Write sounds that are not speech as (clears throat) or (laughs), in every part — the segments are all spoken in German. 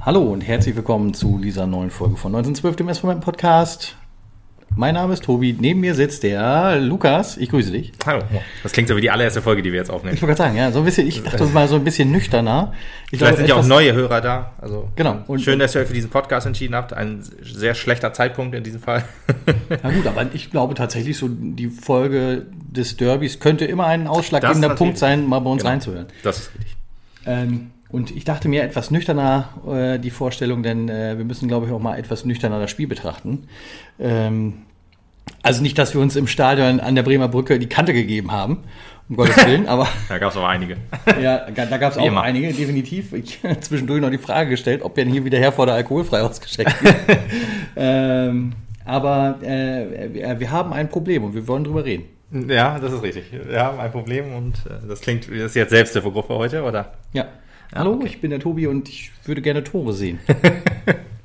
Hallo und herzlich willkommen zu dieser neuen Folge von 1912, dem s Podcast. Mein Name ist Tobi, neben mir sitzt der Lukas. Ich grüße dich. Hallo. Das klingt so wie die allererste Folge, die wir jetzt aufnehmen. Ich wollte gerade sagen, ja, so ein bisschen, ich dachte mal so ein bisschen nüchterner. Ich Vielleicht glaube, sind ja auch neue Hörer da. Also Genau. Und- schön, dass ihr euch für diesen Podcast entschieden habt. Ein sehr schlechter Zeitpunkt in diesem Fall. (laughs) Ja gut, aber ich glaube tatsächlich so, die Folge des Derbys könnte immer ein ausschlaggebender Punkt sein, mal bei uns Genau. reinzuhören. Das ist richtig. Ähm, und ich dachte mir etwas nüchterner äh, die Vorstellung, denn äh, wir müssen, glaube ich, auch mal etwas nüchterner das Spiel betrachten. Ähm, also nicht, dass wir uns im Stadion an der Bremer Brücke die Kante gegeben haben, um Gottes Willen, (laughs) aber Da gab es aber einige. ja, da gab es auch immer. einige, definitiv. Ich habe zwischendurch noch die Frage gestellt, ob denn hier wieder Herforder alkoholfrei ausgeschenkt (laughs) wird. ähm, aber äh, wir- wir haben ein Problem und wir wollen drüber reden. Ja, das ist richtig. Wir haben ein Problem und äh, das klingt, das ist jetzt Selbsthilfegruppe heute, oder? Ja. Hallo, okay. ich bin der Tobi und ich würde gerne Tore sehen. (laughs)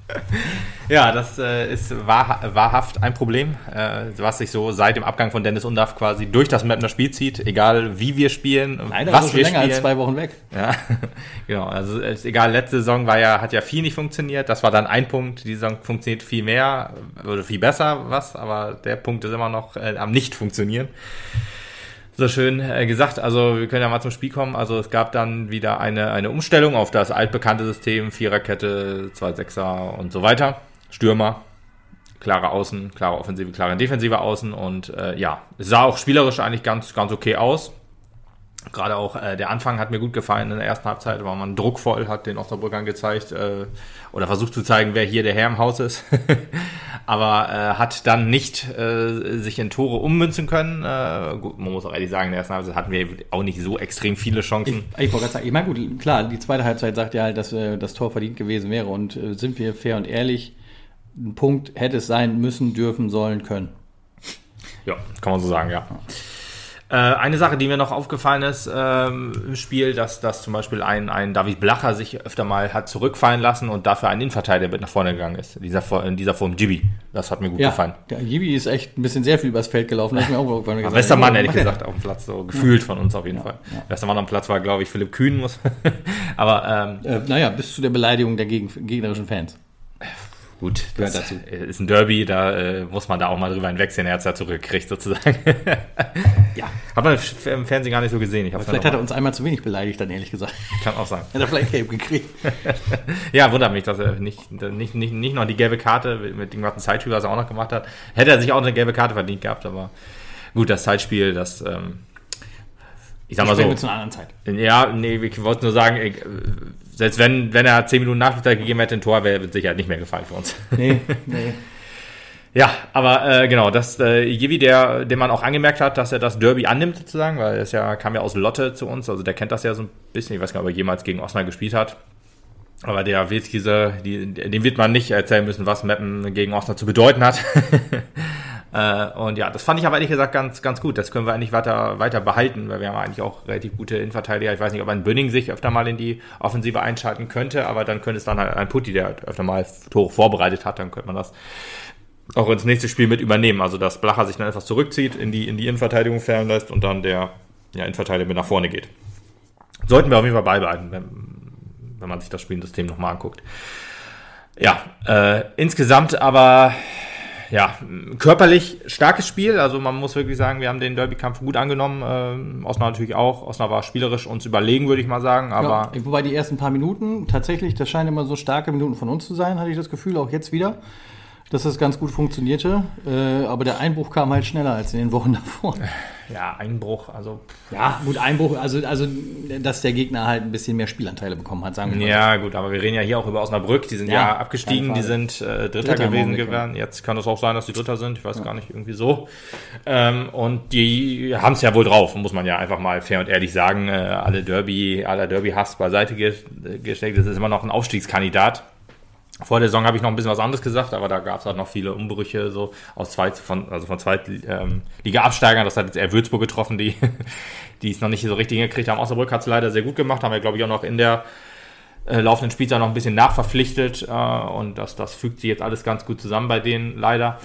(laughs) Ja, das äh, ist wahr, wahrhaft ein Problem, äh, was sich so seit dem Abgang von Dennis Undaff quasi durch das Mapner Spiel zieht, egal wie wir spielen, Leider was wir länger spielen. als zwei Wochen weg. Ja, (laughs) genau. Also ist egal, letzte Saison war ja, hat ja viel nicht funktioniert. Das war dann ein Punkt. Die Saison funktioniert viel mehr oder viel besser was, aber der Punkt ist immer noch äh, am nicht funktionieren. So schön äh, gesagt. Also wir können ja mal zum Spiel kommen. Also es gab dann wieder eine, eine Umstellung auf das altbekannte System, Viererkette, zwei Sechser und so weiter. Stürmer, klare Außen, klare Offensive, klare Defensive Außen und äh, ja, es sah auch spielerisch eigentlich ganz, ganz okay aus. Gerade auch äh, der Anfang hat mir gut gefallen in der ersten Halbzeit, war man druckvoll, hat den Osnabrückern gezeigt äh, oder versucht zu zeigen, wer hier der Herr im Haus ist. (laughs) Aber äh, hat dann nicht äh, sich in Tore ummünzen können. Äh, gut, man muss auch ehrlich sagen, in der ersten Halbzeit hatten wir auch nicht so extrem viele Chancen. Ich wollte gerade sagen, ich meine, gut, klar, die zweite Halbzeit sagt ja halt, dass äh, das Tor verdient gewesen wäre. Und äh, sind wir fair und ehrlich, ein Punkt hätte es sein müssen, dürfen, sollen, können. Ja, kann man so sagen, ja. Äh, eine Sache, die mir noch aufgefallen ist ähm, im Spiel, dass, dass zum Beispiel ein, ein David Blacher sich öfter mal hat zurückfallen lassen und dafür ein Innenverteidiger mit nach vorne gegangen ist. In dieser, Form- in dieser Form Gibi. Das hat mir gut gefallen. der Jibi ist echt ein bisschen sehr viel übers Feld gelaufen. Das mir auch gesagt. bester Mann, (laughs) Ja, ehrlich gesagt, auf dem Platz, so gefühlt von uns auf jeden Fall. Bester Mann am Platz war, glaube ich, Philipp Kühn muss. (laughs) Aber ähm, Äh, naja, bis zu der Beleidigung der gegen, gegnerischen Fans. Gut, Gehört das dazu. ist ein Derby, da äh, muss man da auch mal drüber hinwegsehen. Er hat es ja zurückgekriegt, sozusagen. (laughs) Ja. Hat man im Fernsehen gar nicht so gesehen. Vielleicht hat er uns einmal zu wenig beleidigt, dann ehrlich gesagt. Kann auch sein. (laughs) Hat er vielleicht gelb gekriegt. (laughs) Ja, wundert mich, dass er nicht, nicht, nicht, nicht noch die gelbe Karte mit dem ganzen Zeitspiel, was er auch noch gemacht hat. Hätte er sich auch eine gelbe Karte verdient gehabt, aber gut, das Zeitspiel, das, ähm, ich sag mal so, wir zu einer anderen Zeit. ja, nee, ich wollte nur sagen, ich, äh, selbst wenn, wenn er 10 Minuten Nachspielzeit gegeben hätte, ein Tor, wäre mit Sicherheit nicht mehr gefallen für uns. Nee, nee. (laughs) Ja, aber äh, genau, das äh, Jevi, der, dem man auch angemerkt hat, dass er das Derby annimmt sozusagen, weil er ist ja, kam ja aus Lotte zu uns, also der kennt das ja so ein bisschen, ich weiß gar nicht, ob er jemals gegen Osnabrück gespielt hat. Aber der wird diese, die, dem wird man nicht erzählen müssen, was Mappen gegen Osnabrück zu bedeuten hat. (laughs) äh, und ja, das fand ich aber ehrlich gesagt ganz, ganz gut. Das können wir eigentlich weiter, weiter behalten, weil wir haben eigentlich auch relativ gute Innenverteidiger. Ich weiß nicht, ob ein Bönning sich öfter mal in die Offensive einschalten könnte, aber dann könnte es dann halt ein Putti, der öfter mal Tore vorbereitet hat, dann könnte man das auch ins nächste Spiel mit übernehmen. Also dass Blacher sich dann etwas zurückzieht, in die, in die Innenverteidigung fallen lässt und dann der ja, Innenverteidiger mit nach vorne geht. Sollten wir auf jeden Fall beibehalten, wenn, wenn man sich das Spielsystem nochmal anguckt. Ja, äh, insgesamt aber ja, körperlich starkes Spiel. Also man muss wirklich sagen, wir haben den Derby-Kampf gut angenommen. Ähm, Osnabrück natürlich auch. Osnabrück war spielerisch uns überlegen, würde ich mal sagen. Aber ja, wobei die ersten paar Minuten, tatsächlich, das scheinen immer so starke Minuten von uns zu sein, hatte ich das Gefühl, auch jetzt wieder, dass das ganz gut funktionierte. Äh, aber der Einbruch kam halt schneller als in den Wochen (laughs) davor. ja, Einbruch, also Ja, gut, Einbruch, also, also dass der Gegner halt ein bisschen mehr Spielanteile bekommen hat, sagen wir mal. Ja, gut, aber wir reden ja hier auch über Osnabrück. Die sind Ja, ja, abgestiegen, die sind äh, Dritter, Dritter gewesen geworden. Jetzt kann es auch sein, dass die Dritter sind. Ich weiß gar nicht, irgendwie so. Ähm, und die haben es ja wohl drauf, muss man ja einfach mal fair und ehrlich sagen. Äh, alle Derby, aller Derby-Hass beiseite ge gesteckt. Das ist immer noch ein Aufstiegskandidat. Vor der Saison habe ich noch ein bisschen was anderes gesagt, aber da gab es halt noch viele Umbrüche so aus zweit, von, also von zweit ähm. Das hat jetzt eher Würzburg getroffen, die, (laughs) die es noch nicht so richtig hingekriegt haben. Osnabrück hat es leider sehr gut gemacht, haben wir, glaube ich, auch noch in der äh, laufenden Spielzeit noch ein bisschen nachverpflichtet äh, und das, das fügt sich jetzt alles ganz gut zusammen bei denen leider.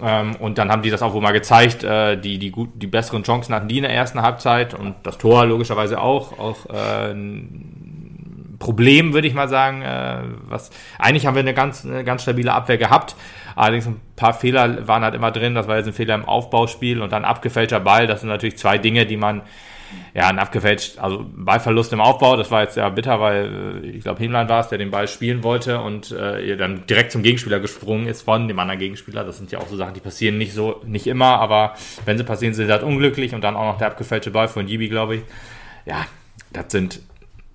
Ähm, und dann haben die das auch wohl mal gezeigt, äh, die, die, gut, die besseren Chancen hatten die in der ersten Halbzeit und das Tor logischerweise auch. Auch äh, Problem, würde ich mal sagen. Äh, was, eigentlich haben wir eine ganz, eine ganz stabile Abwehr gehabt. Allerdings ein paar Fehler waren halt immer drin. Das war jetzt ein Fehler im Aufbauspiel und dann abgefälschter Ball. Das sind natürlich zwei Dinge, die man ja, ein abgefälscht, also Ballverlust im Aufbau, das war jetzt ja bitter, weil äh, ich glaube, Himlein war es, der den Ball spielen wollte und äh, dann direkt zum Gegenspieler gesprungen ist von dem anderen Gegenspieler. Das sind ja auch so Sachen, die passieren nicht so, nicht immer, aber wenn sie passieren, sind sie halt unglücklich und dann auch noch der abgefälschte Ball von Jibi, glaube ich. Ja, das sind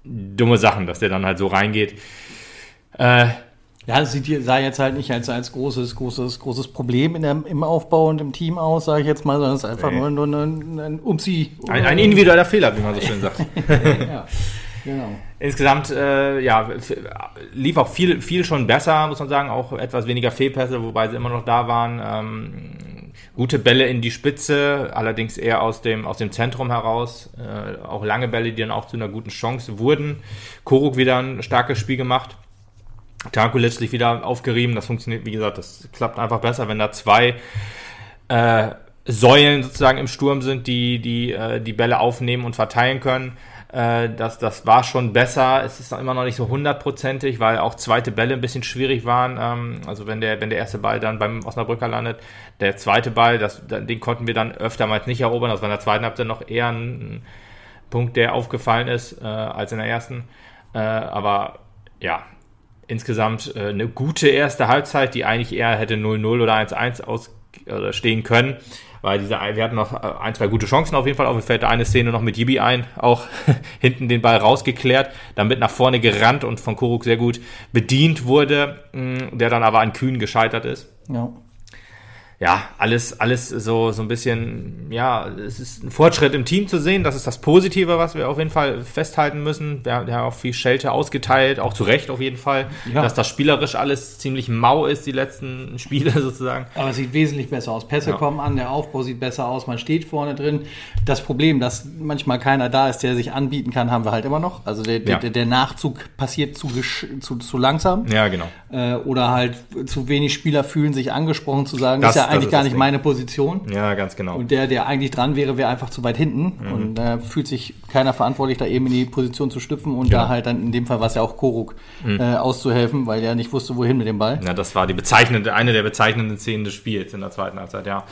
dumme Sachen, dass der dann halt so reingeht. Äh, ja, das sieht, sah jetzt halt nicht als, als großes, großes, großes Problem in der, im Aufbau und im Team aus, sage ich jetzt mal, sondern es ist einfach nee. nur, nur ein, ein Umzieh. Ein, ein, individueller Fehler, wie man so schön sagt. (laughs) ja, genau. Insgesamt, äh, ja, lief auch viel, viel schon besser, muss man sagen, auch etwas weniger Fehlpässe, wobei sie immer noch da waren. Ähm, gute Bälle in die Spitze, allerdings eher aus dem, aus dem Zentrum heraus. Äh, auch lange Bälle, die dann auch zu einer guten Chance wurden. Koruk wieder ein starkes Spiel gemacht Tanko letztlich wieder aufgerieben. Das funktioniert, wie gesagt, das klappt einfach besser, wenn da zwei äh, Säulen sozusagen im Sturm sind, die die, äh, die Bälle aufnehmen und verteilen können. Äh, das, das war schon besser. Es ist immer noch nicht so hundertprozentig, weil auch zweite Bälle ein bisschen schwierig waren. Ähm, also wenn der, wenn der erste Ball dann beim Osnabrücker landet, der zweite Ball, das, den konnten wir dann öftermals nicht erobern. Das war in der zweiten Halbzeit noch eher ein, Punkt, der aufgefallen ist äh, als in der ersten. Äh, aber ja, insgesamt eine gute erste Halbzeit, die eigentlich eher hätte 0-0 oder 1-1 ausstehen können. Weil diese, wir hatten noch äh, ein, zwei gute Chancen auf jeden Fall. Auf jeden fällt eine Szene noch mit Jibi ein, auch (laughs) hinten den Ball rausgeklärt, damit nach vorne gerannt und von Kuruk sehr gut bedient wurde, der dann aber an Kühn gescheitert ist. Ja ja, alles, alles so, so ein bisschen, ja, es ist ein Fortschritt im Team zu sehen. Das ist das Positive, was wir auf jeden Fall festhalten müssen. Wir, haben auch viel Schelte ausgeteilt, auch zu Recht auf jeden Fall, ja. dass das spielerisch alles ziemlich mau ist, die letzten (laughs) Spiele sozusagen. Aber es sieht wesentlich besser aus. Pässe ja. kommen an, der Aufbau sieht besser aus, man steht vorne drin. Das Problem, dass manchmal keiner da ist, der sich anbieten kann, haben wir halt immer noch. Also der, ja. der, der Nachzug passiert zu, zu, zu langsam. Ja, genau. Äh, oder halt zu wenig Spieler fühlen sich angesprochen zu sagen, das, ist ja eigentlich gar nicht Ding. meine Position. Ja, ganz genau. Und der, der eigentlich dran wäre, wäre einfach zu weit hinten. Mhm. Und da äh, fühlt sich keiner verantwortlich, da eben in die Position zu schlüpfen und genau. da halt dann in dem Fall war es ja auch Koruk mhm. äh, auszuhelfen, weil er nicht wusste, wohin mit dem Ball. Ja, das war die bezeichnende, eine der bezeichnenden Szenen des Spiels in der zweiten Halbzeit, ja.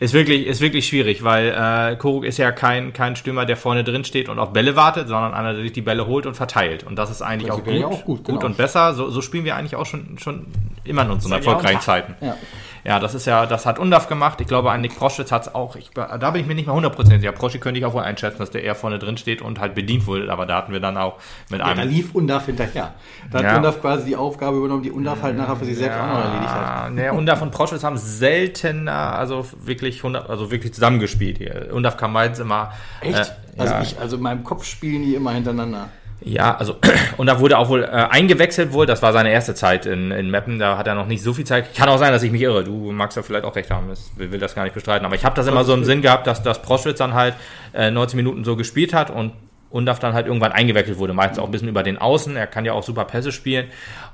Ist wirklich, ist wirklich schwierig, weil äh, Koruk ist ja kein, kein Stürmer, der vorne drin steht und auf Bälle wartet, sondern einer, der sich die Bälle holt und verteilt. Und das ist eigentlich auch, gut, auch gut, gut genau. und besser. So, so spielen wir eigentlich auch schon, schon immer in unseren erfolgreichen Zeiten. Ja. Ja, das ist ja, das hat Undaf gemacht. Ich glaube, ein Nick Proschwitz hat es auch. Ich, da bin ich mir nicht mehr hundertprozentig sicher. Proschi könnte ich auch wohl einschätzen, dass der eher vorne drin steht und halt bedient wurde. Aber da hatten wir dann auch mit ja, einem. Da lief Undaf hinterher. Da hat ja. Undaf quasi die Aufgabe übernommen, die Undaf halt nachher für sich selbst ja, auch noch erledigt hat. Naja, Undaf und Proschwitz haben seltener, also wirklich 100, also wirklich zusammengespielt. Undaf kam meistens immer. Echt? Äh, also ich, also in meinem Kopf spielen die immer hintereinander. Ja, also (clears throat) und da wurde auch wohl äh, eingewechselt wohl. Das war seine erste Zeit in, in Meppen. Da hat er noch nicht so viel Zeit. Kann auch sein, dass ich mich irre. Du magst ja vielleicht auch recht haben. Ich will, will das gar nicht bestreiten. Aber ich habe das immer so im Sinn gehabt, dass, dass Proschwitz dann halt äh, 90 Minuten so gespielt hat und Undaf dann halt irgendwann eingewechselt wurde. Meistens auch ein bisschen über den Außen. Er kann ja auch super Pässe spielen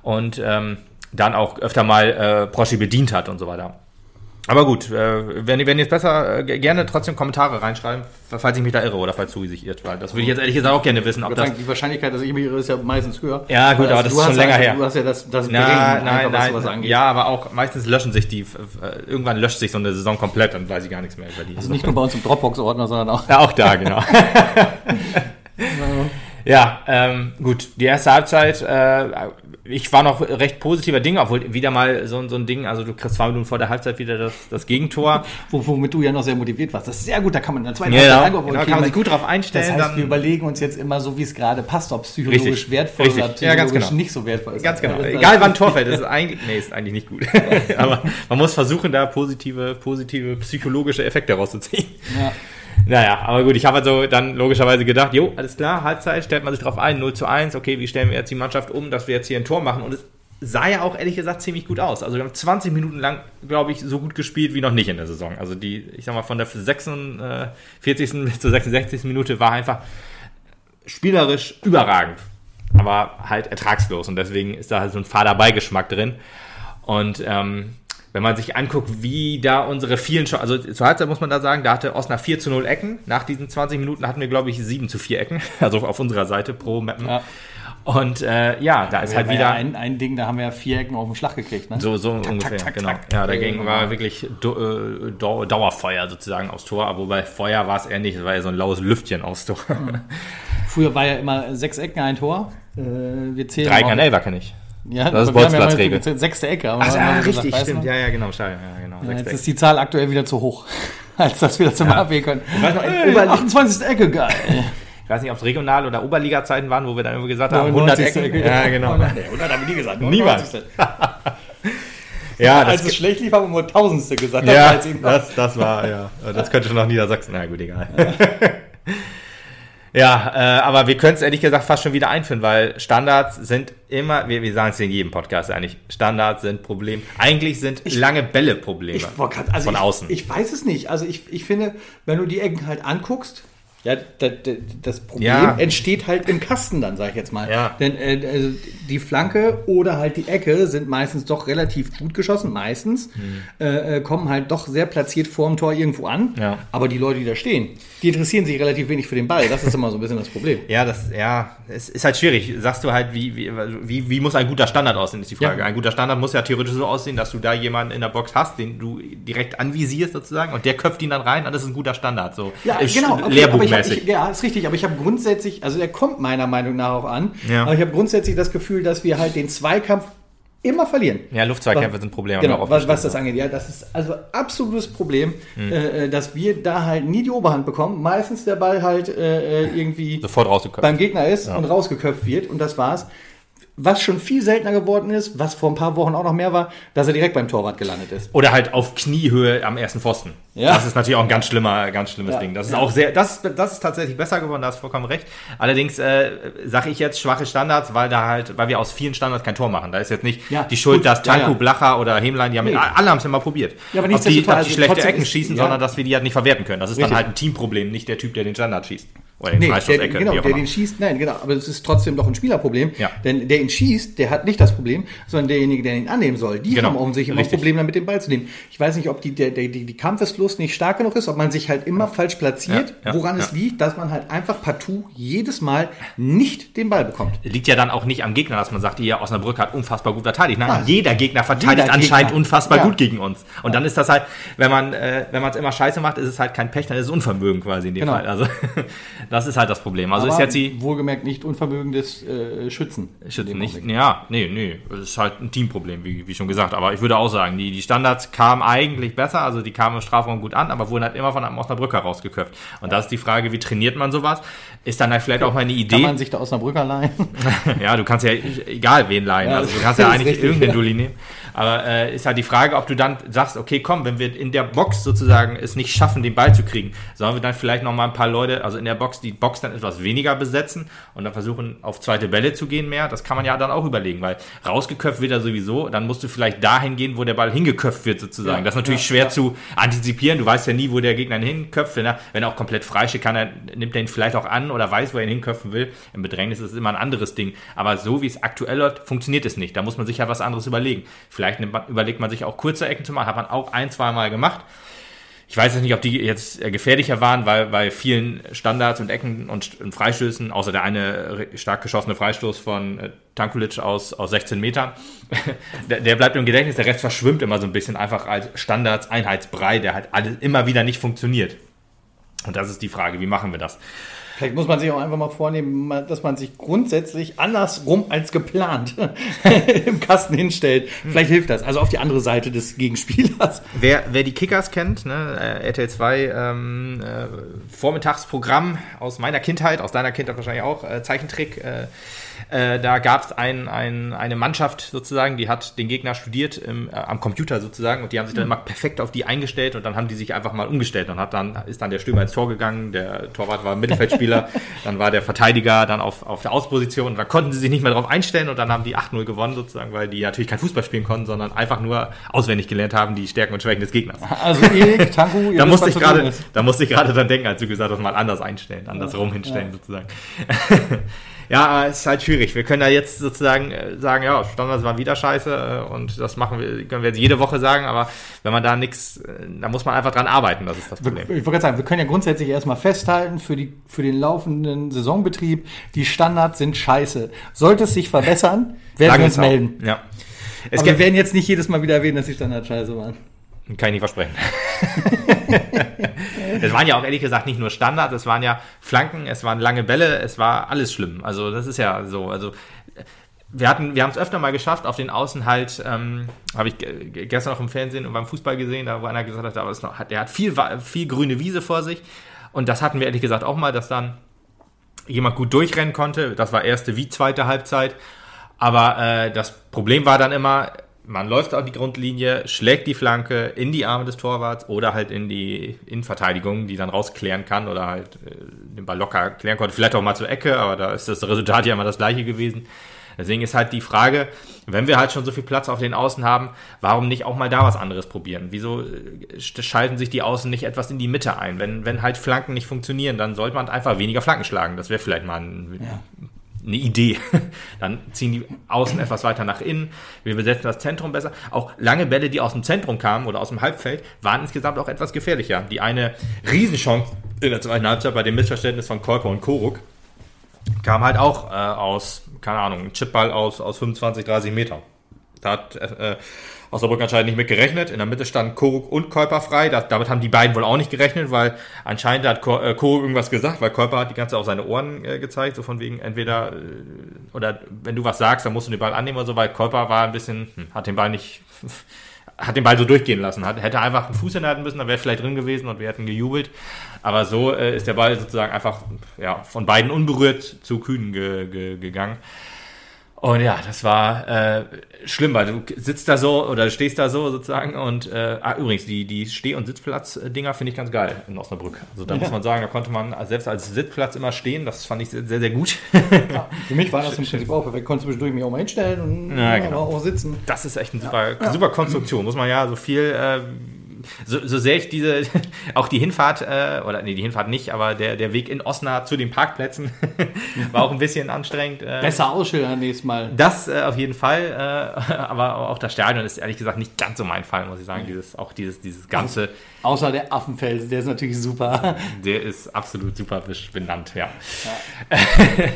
und ähm, dann auch öfter mal äh, Proschi bedient hat und so weiter. Aber gut, äh, wenn, wenn ihr jetzt besser äh, gerne trotzdem Kommentare reinschreiben, falls ich mich da irre oder falls du sich irrt, weil das würde ich jetzt ehrlich gesagt auch gerne wissen. Ob das die Wahrscheinlichkeit, dass ich mich irre, ist ja meistens höher. Ja, gut, aber also das ist schon länger halt, her. Du hast ja das, das Na, Bringen, nein, einfach, nein, was angeht. Ja, aber auch meistens löschen sich die, äh, irgendwann löscht sich so eine Saison komplett, dann weiß ich gar nichts mehr über die. Also nicht nur bei uns im Dropbox-Ordner, sondern auch. Ja, auch da, genau. (laughs) (laughs) Ja, ähm, gut, die erste Halbzeit, äh, ich war noch recht positiver Ding, obwohl wieder mal so, so ein Ding, also du kriegst zwei Minuten vor der Halbzeit wieder das, das Gegentor. (laughs) Womit du ja noch sehr motiviert warst. Das ist sehr gut, da kann man in der zweiten ja, Halbzeit genau, kann man sich gut drauf einstellen. Das heißt, wir überlegen uns jetzt immer so, wie es gerade passt, ob es psychologisch richtig, wertvoll richtig. oder psychologisch ja, ganz genau. nicht so wertvoll ist. Ganz genau. Egal wann Tor fällt, das ist eigentlich, nee, ist eigentlich nicht gut. (laughs) Aber man muss versuchen, da positive, positive psychologische Effekte rauszuziehen. Ja. Naja, aber gut, ich habe also dann logischerweise gedacht, jo, alles klar, Halbzeit, stellt man sich drauf ein, 0 zu 1, okay, wie stellen wir jetzt die Mannschaft um, dass wir jetzt hier ein Tor machen und es sah ja auch ehrlich gesagt ziemlich gut aus. Also wir haben 20 Minuten lang, glaube ich, so gut gespielt wie noch nicht in der Saison. Also die, ich sag mal, von der 46. bis zur 66. Minute war einfach spielerisch überragend. aber halt ertragslos und deswegen ist da halt so ein fader Beigeschmack drin. Und ähm, wenn man sich anguckt, wie da unsere vielen, Sch also zur Halbzeit muss man da sagen, da hatte Osnabrück 4 zu 0 Ecken. Nach diesen 20 Minuten hatten wir, glaube ich, 7 zu 4 Ecken, (laughs) also auf unserer Seite pro Mappen. Ja. Und äh, ja, da ist halt wieder. Ja ein, ein Ding, da haben wir ja vier Ecken auf den Schlag gekriegt, ne? So, so tak, ungefähr, tak, tak, genau. Ja, dagegen war wirklich äh, Dauerfeuer sozusagen aufs Tor, aber bei Feuer war es eher nicht, es war ja so ein laues Lüftchen aufs Tor. Mhm. Früher war ja immer sechs Ecken ein Tor. Äh, wir zählen Drei kann Elfer kenne ich. Ja, das ist Bolzplatzregel. Ja sechste Ecke. Ach, ja, richtig, gesagt, stimmt. Ja, ja, genau. Ja, genau. Ja, jetzt ist die Zahl aktuell wieder zu hoch, (laughs) als dass wir das immer ja. abwägen können. Ich weiß noch, in hey, 28. Ecke, geil. Ich weiß nicht, ob es Regional- oder Oberliga-Zeiten waren, wo wir dann immer gesagt haben, 100 Ecken. Ecke. Ja, genau. 100 haben wir nie gesagt. Niemals. (laughs) ja, als es schlecht lief, haben wir nur Tausendste gesagt. Ja, das, das war, ja. Das könnte schon noch Niedersachsen. Na gut, egal. (laughs) Ja, äh, aber wir können es ehrlich gesagt fast schon wieder einführen, weil Standards sind immer, wir, wir sagen es in jedem Podcast eigentlich, Standards sind Problem. Eigentlich sind ich, lange Bälle Probleme also von ich, außen. Ich weiß es nicht. Also ich, ich finde, wenn du die Ecken halt anguckst, ja, das Problem ja. entsteht halt im Kasten dann, sag ich jetzt mal. Ja. Denn äh, also die Flanke oder halt die Ecke sind meistens doch relativ gut geschossen, meistens. Hm. Äh, äh, kommen halt doch sehr platziert vorm Tor irgendwo an. Ja. Aber die Leute, die da stehen, die interessieren sich relativ wenig für den Ball. Das ist immer so ein bisschen das Problem. (laughs) ja, das, ja, es ist halt schwierig. Sagst du halt, wie, wie, wie, wie muss ein guter Standard aussehen, ist die Frage. Ja. Ein guter Standard muss ja theoretisch so aussehen, dass du da jemanden in der Box hast, den du direkt anvisierst sozusagen und der köpft ihn dann rein und das ist ein guter Standard. So ja, genau. Okay, Lehrbuch mäßig. Ich, ja, ist richtig, aber ich habe grundsätzlich, also der kommt meiner Meinung nach auch an, ja. aber ich habe grundsätzlich das Gefühl, dass wir halt den Zweikampf immer verlieren. Ja, Luftzweikämpfe sind Probleme. Genau, was, was das angeht. Ja, das ist also absolutes Problem, mhm. äh, dass wir da halt nie die Oberhand bekommen. Meistens der Ball halt äh, äh irgendwie sofort rausgeköpft beim Gegner ist ja. und rausgeköpft wird und das war's. Was schon viel seltener geworden ist, was vor ein paar Wochen auch noch mehr war, dass er direkt beim Torwart gelandet ist. Oder halt auf Kniehöhe am ersten Pfosten. Ja. Das ist natürlich auch ein ganz schlimmer, ganz schlimmes ja. Ding. Das ist ja. auch sehr, das, das ist tatsächlich besser geworden, da hast du vollkommen recht. Allerdings äh, sage ich jetzt schwache Standards, weil da halt, weil wir aus vielen Standards kein Tor machen. Da ist jetzt nicht ja. die Schuld, Gut, dass Tanku, Blacher oder Hemlein, die haben nee. alle haben es immer probiert. Ja, aber nicht ob die, ob die schlechte Ecken schießen, sondern dass wir die halt nicht verwerten können. Das ist Richtig. dann halt ein Teamproblem, nicht der Typ, der den Standard schießt. Oder den nee, der, genau, der den schießt, nein, genau, aber es ist trotzdem doch ein Spielerproblem. Ja. Denn der ihn schießt, der hat nicht das Problem, sondern derjenige, der ihn annehmen soll, die genau. haben offensichtlich immer das Problem, damit den Ball zu nehmen. Ich weiß nicht, ob die, der, der, die, die Kampfeslust nicht stark genug ist, ob man sich halt immer falsch platziert, woran es liegt, dass man halt einfach partout jedes Mal nicht den Ball bekommt. Liegt ja dann auch nicht am Gegner, dass man sagt, ja, Osnabrück hat unfassbar gut verteidigt. Nein, Nein. jeder Gegner verteidigt jeder anscheinend Gegner. unfassbar gut gegen uns. Und dann ist das halt, wenn man äh, wenn man es immer scheiße macht, ist es halt kein Pech, dann ist es Unvermögen quasi in dem genau. Fall. Also (laughs) das ist halt das Problem. Also Aber ist jetzt die. Wohlgemerkt nicht Unvermögen des äh, Schützen. Schützen nicht. Ja, nee, nee. Das ist halt ein Teamproblem, wie, wie schon gesagt. Aber ich würde auch sagen, die, die Standards kamen eigentlich besser, also die kamen im Strafraum gut an, aber wurden halt immer von einem Osnabrücker rausgeköpft. Und da ist die Frage, wie trainiert man sowas? Ist dann halt vielleicht auch mal eine Idee. Kann man sich da Osnabrücker leihen? (laughs) ja, du kannst ja egal wen leihen. Ja, also du kannst ja eigentlich richtig, irgendeinen ja. Dulli nehmen. Aber äh, ist halt die Frage, ob du dann sagst, okay, komm, wenn wir in der Box sozusagen es nicht schaffen, den Ball zu kriegen, sollen wir dann vielleicht noch mal ein paar Leute, also in der Box, die Box dann etwas weniger besetzen und dann versuchen, auf zweite Bälle zu gehen mehr. Das kann man ja dann auch überlegen, weil rausgeköpft wird er sowieso, dann musst du vielleicht dahin gehen, wo der Ball hingeköpft wird sozusagen. Ja, das ist natürlich ja, schwer ja. zu antizipieren. Du weißt ja nie, wo der Gegner hinköpft. Wenn er, wenn er auch komplett frei steht, kann er, nimmt er ihn vielleicht auch an oder weiß, wo er ihn hinköpfen will. Im Bedrängnis ist es immer ein anderes Ding. Aber so wie es aktuell läuft, funktioniert es nicht. Da muss man sich ja was anderes überlegen. Vielleicht man, überlegt man sich auch kurze Ecken zu machen, hat man auch ein, zwei Mal gemacht. Ich weiß jetzt nicht, ob die jetzt äh, gefährlicher waren, weil bei vielen Standards und Ecken und, Freistößen, außer der eine stark geschossene Freistoß von äh, Tankulic aus, aus 16 Metern, (laughs) der, der, bleibt im Gedächtnis, der Rest verschwimmt immer so ein bisschen einfach als Standards-Einheitsbrei, der halt alles immer wieder nicht funktioniert. Und das ist die Frage, wie machen wir das? Vielleicht muss man sich auch einfach mal vornehmen, dass man sich grundsätzlich andersrum als geplant (laughs) im Kasten hinstellt. Vielleicht hilft das. Also auf die andere Seite des Gegenspielers. Wer, wer die Kickers kennt, ne, äh, RTL 2 ähm, äh, Vormittagsprogramm aus meiner Kindheit, aus deiner Kindheit wahrscheinlich auch, äh, Zeichentrick. Äh, äh, da gab es ein, ein, eine Mannschaft sozusagen, die hat den Gegner studiert im, äh, am Computer sozusagen und die haben sich dann mhm. immer perfekt auf die eingestellt und dann haben die sich einfach mal umgestellt und hat dann ist dann der Stürmer ins Tor gegangen, der Torwart war Mittelfeldspieler, (laughs) dann war der Verteidiger dann auf, auf der Ausposition und dann konnten sie sich nicht mehr darauf einstellen und dann haben die 8-0 gewonnen sozusagen, weil die natürlich kein Fußball spielen konnten, sondern einfach nur auswendig gelernt haben, die Stärken und Schwächen des Gegners. Also Erik, Tanku, (laughs) da musste ich gerade, da musste ich gerade dann denken, als du gesagt hast, mal anders einstellen, andersrum hinstellen ja. sozusagen. (laughs) Ja, es ist halt schwierig. Wir können da jetzt sozusagen äh, sagen, ja, Standards waren wieder scheiße äh, und das machen wir, können wir jetzt jede Woche sagen, aber wenn man da nichts, äh, da muss man einfach dran arbeiten, das ist das Problem. Ich wollte gerade sagen, wir können ja grundsätzlich erstmal festhalten für, die, für den laufenden Saisonbetrieb, die Standards sind scheiße. Sollte es sich verbessern, (laughs) werden wir uns auch. melden. Ja. Es Aber wir werden jetzt nicht jedes Mal wieder erwähnen, dass die Standards scheiße waren. kann ich nicht versprechen. (laughs) (laughs) es waren ja auch ehrlich gesagt nicht nur Standards, es waren ja Flanken, es waren lange Bälle, es war alles schlimm. Also das ist ja so. Also wir hatten, wir haben es öfter mal geschafft, auf den Außen halt, ähm, habe ich ge- gestern auch im Fernsehen und beim Fußball gesehen, da wo einer gesagt hat, aber noch, hat, der hat viel, viel grüne Wiese vor sich. Und das hatten wir ehrlich gesagt auch mal, dass dann jemand gut durchrennen konnte. Das war erste wie zweite Halbzeit. Aber äh, das Problem war dann immer, man läuft auf die Grundlinie, schlägt die Flanke in die Arme des Torwarts oder halt in die Innenverteidigung, die dann rausklären kann oder halt äh, den Ball locker klären konnte. Vielleicht auch mal zur Ecke, aber da ist das Resultat ja immer das gleiche gewesen. Deswegen ist halt die Frage, wenn wir halt schon so viel Platz auf den Außen haben, warum nicht auch mal da was anderes probieren? Wieso äh, sch- schalten sich die Außen nicht etwas in die Mitte ein? Wenn, wenn halt Flanken nicht funktionieren, dann sollte man einfach weniger Flanken schlagen. Das wäre vielleicht mal ein, Ja. Eine Idee. (laughs) Dann ziehen die Außen etwas weiter nach innen. Wir besetzen das Zentrum besser. Auch lange Bälle, die aus dem Zentrum kamen oder aus dem Halbfeld, waren insgesamt auch etwas gefährlicher. Die eine Riesenchance in der zweiten Halbzeit bei dem Missverständnis von Kolper und Koruk kam halt auch äh, aus, keine Ahnung, ein Chipball aus, aus 25, 30 Metern. Da hat äh, Osnabrück anscheinend nicht mit gerechnet. In der Mitte stand Koruk und Kolper frei. Das, damit haben die beiden wohl auch nicht gerechnet, weil anscheinend hat Ko- äh, Koruk irgendwas gesagt, weil Kolper hat die ganze Zeit auf seine Ohren äh, gezeigt, so von wegen entweder, äh, oder wenn du was sagst, dann musst du den Ball annehmen oder so, weil Kolper war ein bisschen, hm, hat den Ball nicht, (laughs) hat den Ball so durchgehen lassen. Hat, hätte einfach einen Fuß hinhalten müssen, dann wäre vielleicht drin gewesen und wir hätten gejubelt. Aber so äh, ist der Ball sozusagen einfach ja, von beiden unberührt zu Kühn ge, ge, gegangen. Und ja, das war äh, schlimm, weil du sitzt da so oder du stehst da so sozusagen und äh, ah, übrigens, die, die Steh- und Sitzplatz-Dinger finde ich ganz geil in Osnabrück. Also da muss man sagen, da konnte man selbst als Sitzplatz immer stehen, das fand ich sehr, sehr, gut. Ja, für mich war das im Prinzip auch perfekt. Konnte zwischendurch mich auch mal hinstellen und Ja, ja, genau. auch sitzen. Das ist echt eine super, super Konstruktion, muss man ja so viel, äh, so, so sehr ich diese, (laughs) auch die Hinfahrt, äh, oder nee, die Hinfahrt nicht, aber der, der Weg in Osnabrück zu den Parkplätzen (laughs) war auch ein bisschen anstrengend. Äh, Besser ausschildern nächstes Mal. Das äh, auf jeden Fall, äh, (laughs) aber auch das Stadion ist ehrlich gesagt nicht ganz so mein Fall, muss ich sagen. Dieses, auch dieses, dieses ganze, Außer der Affenfels, der ist natürlich super. der ist absolut super benannt, ja. Ja,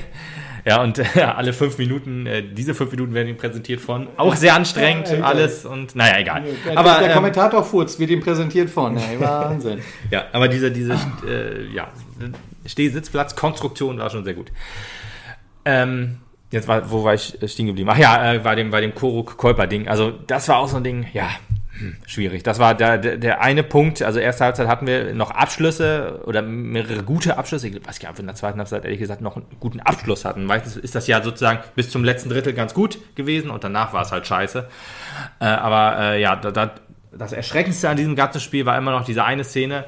und äh, (laughs) alle fünf Minuten, äh, diese fünf Minuten werden ihm präsentiert von, auch sehr anstrengend, Ja, ja, alles und naja, egal. Der, Aber, der ähm, Kommentator Furz wird ihm präsentiert von. Ey, (laughs) Wahnsinn. ja, aber diese, diese äh, ja, Steh-Sitzplatz, Konstruktion war schon sehr gut. Ähm, jetzt war, wo war ich stehen geblieben? Ach ja, äh, bei dem, bei dem Koruk-Kolper-Ding. Also, das war auch so ein Ding, ja, schwierig. Das war der, der, der eine Punkt. Also, erste Halbzeit hatten wir noch Abschlüsse oder mehrere gute Abschlüsse. Ich weiß gar nicht, ob wir in der zweiten Halbzeit ehrlich gesagt noch einen guten Abschluss hatten. Meistens ist das ja sozusagen bis zum letzten Drittel ganz gut gewesen und danach war es halt scheiße. Äh, aber äh, ja, da, da, das Erschreckendste an diesem ganzen Spiel war immer noch diese eine Szene.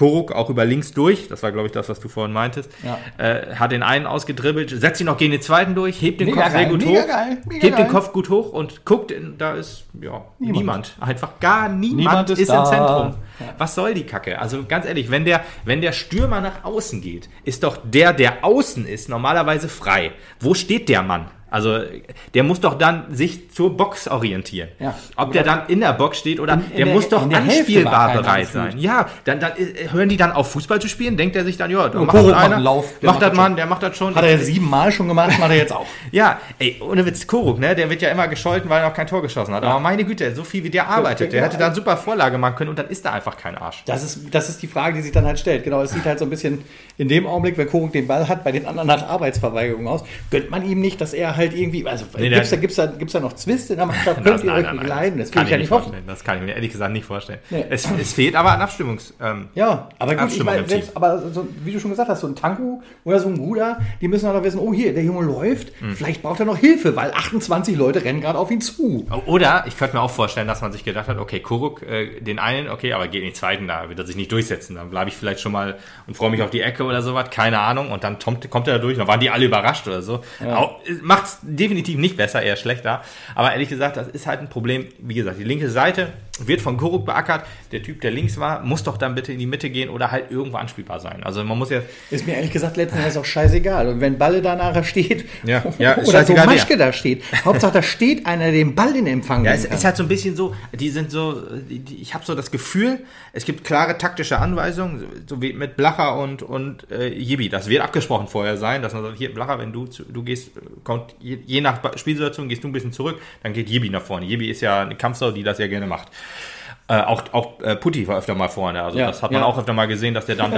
Koruk auch über links durch, das war glaube ich das, was du vorhin meintest, Ja. äh, hat den einen ausgedribbelt, setzt ihn noch gegen den zweiten durch, hebt den Mega Kopf sehr geil, gut mega hoch, geil, hebt den geil. Kopf gut hoch und guckt, in, da ist ja niemand. Niemand. einfach gar niemand, Niemand ist, ist im. Zentrum. Ja. Was soll die Kacke? Also ganz ehrlich, wenn der, wenn der Stürmer nach außen geht, ist doch der, der außen ist, normalerweise frei. Wo steht der Mann? Also der muss doch dann sich zur Box orientieren. Ja. Ob der dann in der Box steht oder In- in der, der- muss doch der anspielbar bereit sein. Ja, dann, dann äh, hören die dann auf Fußball zu spielen, denkt er sich dann, ja, da Und macht das einer, einen Lauf, der macht macht das Mann, schon. der macht das schon. Hat er siebenmal schon gemacht, macht er jetzt auch. (laughs) Ja, ey, ohne Witz, Koruk, ne, der wird ja immer gescholten, weil er noch kein Tor geschossen hat. Aber meine Güte, so viel wie der arbeitet, der hätte da eine super Vorlage machen können und dann ist er einfach kein Arsch. Das ist, das ist die Frage, die sich dann halt stellt. Genau, es sieht halt so ein bisschen in dem Augenblick, wenn Koruk den Ball hat, bei den anderen nach Arbeitsverweigerung aus. Gönnt man ihm nicht, dass er halt irgendwie, also Nee, gibt's, der- da, gibt's, da, gibt's da noch Zwist in der Mannschaft? (laughs) Könnt ihr euch nicht leiden? Das kann ich ja nicht hoffen. vorstellen. Das kann ich mir ehrlich gesagt nicht vorstellen. Nee. Es, es fehlt aber an Abstimmungs... Ähm, Ja, aber gut, ich meine, selbst, aber so, wie du schon gesagt hast, so ein Tanku oder so ein Guda, die müssen auch noch wissen, oh hier, der Junge läuft, Hm. vielleicht braucht er noch Hilfe, weil 28 Leute rennen gerade auf ihn zu. Oder ich könnte mir auch vorstellen, dass man sich gedacht hat, okay, Koruk, äh, den einen, okay, aber ge geht in die zweiten, da wird er sich nicht durchsetzen. Dann bleibe ich vielleicht schon mal und freue mich auf die Ecke oder sowas, keine Ahnung. Und dann kommt, kommt er da durch, dann waren die alle überrascht oder so. Ja. Macht es definitiv nicht besser, eher schlechter. Aber ehrlich gesagt, das ist halt ein Problem. Wie gesagt, die linke Seite wird von Kuruk beackert. Der Typ, der links war, muss doch dann bitte in die Mitte gehen oder halt irgendwo anspielbar sein. Also man muss ja. Ist mir ehrlich gesagt letztendlich auch scheißegal. Und wenn Balle da nachher steht ja, (laughs) ja, oder so Maschke da steht, Hauptsache da steht einer, der den Ball in Empfang Ja, es ist halt so ein bisschen so, die sind so, die, ich habe so das Gefühl, es gibt klare taktische Anweisungen, so wie mit Blacher und, und äh, Jibi. Das wird abgesprochen vorher sein, dass man sagt, hier Blacher, wenn du, du gehst, kommt, je, je nach Spielsituation gehst du ein bisschen zurück, dann geht Jibi nach vorne. Jibi ist ja eine Kampfsau, die das ja gerne macht. Äh, auch auch äh, Putti war öfter mal vorne. Also ja, das hat man ja. auch öfter mal gesehen, dass der dann (laughs)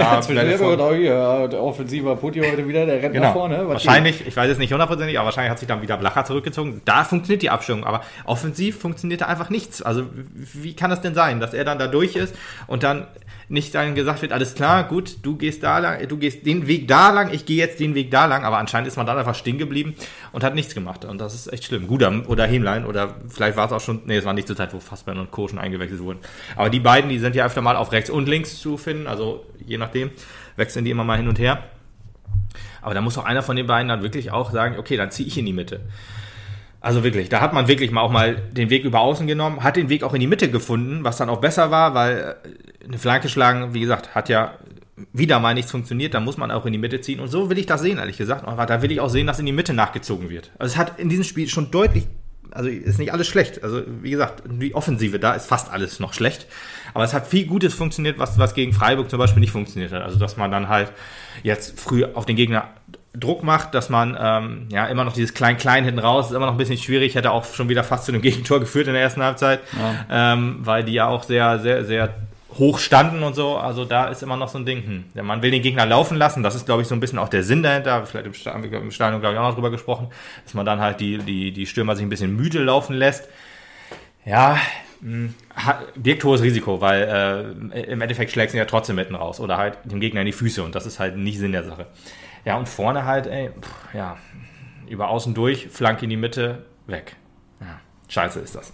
da. ja, der offensiver Putti heute wieder, der rennt genau. nach vorne. wahrscheinlich, geht? ich weiß es nicht hundertprozentig, aber wahrscheinlich hat sich dann wieder Blacher zurückgezogen. Da funktioniert die Abstimmung, aber offensiv funktioniert da einfach nichts. Also wie kann das denn sein, dass er dann da durch ist und dann nicht dann gesagt wird, alles klar, gut, du gehst da lang, du gehst den Weg da lang, ich gehe jetzt den Weg da lang, aber anscheinend ist man dann einfach stehen geblieben und hat nichts gemacht. Und das ist echt schlimm. Guter oder Hemlein oder vielleicht war es auch schon, nee, es war nicht zur Zeit, wo Fassbein und Co. schon eingewechselt wurden. Aber die beiden, die sind ja öfter mal auf rechts und links zu finden, also je nachdem, wechseln die immer mal hin und her. Aber da muss auch einer von den beiden dann wirklich auch sagen, okay, dann ziehe ich in die Mitte. Also wirklich, da hat man wirklich mal auch mal den Weg über außen genommen, hat den Weg auch in die Mitte gefunden, was dann auch besser war, weil äh, eine Flanke schlagen, wie gesagt, hat ja wieder mal nichts funktioniert, da muss man auch in die Mitte ziehen. Und so will ich das sehen, ehrlich gesagt. Aber da will ich auch sehen, dass in die Mitte nachgezogen wird. Also es hat in diesem Spiel schon deutlich, also ist nicht alles schlecht. Also wie gesagt, die Offensive, da ist fast alles noch schlecht. Aber es hat viel Gutes funktioniert, was, was gegen Freiburg zum Beispiel nicht funktioniert hat. Also dass man dann halt jetzt früh auf den Gegner Druck macht, dass man ähm, ja immer noch dieses Klein-Klein hinten raus ist immer noch ein bisschen schwierig, hätte auch schon wieder fast zu einem Gegentor geführt in der ersten Halbzeit, ja. ähm, weil die ja auch sehr, sehr, sehr hoch standen und so. Also da ist immer noch so ein Ding. Hm. Ja, man will den Gegner laufen lassen. Das ist, glaube ich, so ein bisschen auch der Sinn dahinter. Vielleicht im Stadion, glaube ich, auch noch drüber gesprochen, dass man dann halt die, die, die Stürmer sich ein bisschen müde laufen lässt. Ja, hm, birgt hohes Risiko, weil äh, im Endeffekt schlägt sie ja trotzdem mitten raus oder halt dem Gegner in die Füße und das ist halt nicht Sinn der Sache. Ja, und vorne halt, ey, pff, ja, über außen durch, Flanke in die Mitte, weg. Ja, scheiße ist das.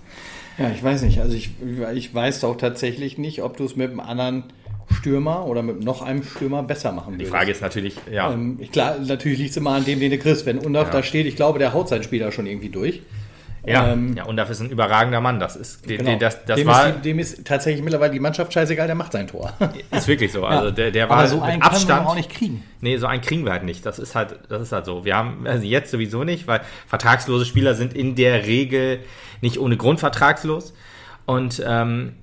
Ja, ich weiß nicht. Also ich, ich weiß auch tatsächlich nicht, ob du es mit einem anderen Stürmer oder mit noch einem Stürmer besser machen würdest. Die Frage ist natürlich, ja. Ähm, klar, natürlich liegt es immer an dem, den du kriegst. Wenn Undorf ja. da steht, ich glaube, der haut seinen Spieler schon irgendwie durch. Ja, ähm, ja, Undorf ist ein überragender Mann. Das ist, genau. das, das dem, war, ist, dem ist tatsächlich mittlerweile die Mannschaft scheißegal, der macht sein Tor. (laughs) Ist wirklich so. Also ja. der, der war so einen Abstand. wir auch nicht kriegen. Nee, so einen kriegen wir halt nicht. Das ist halt, das ist halt so. Wir haben, also jetzt sowieso nicht, weil vertragslose Spieler sind in der Regel nicht ohne Grund vertragslos. Und ähm,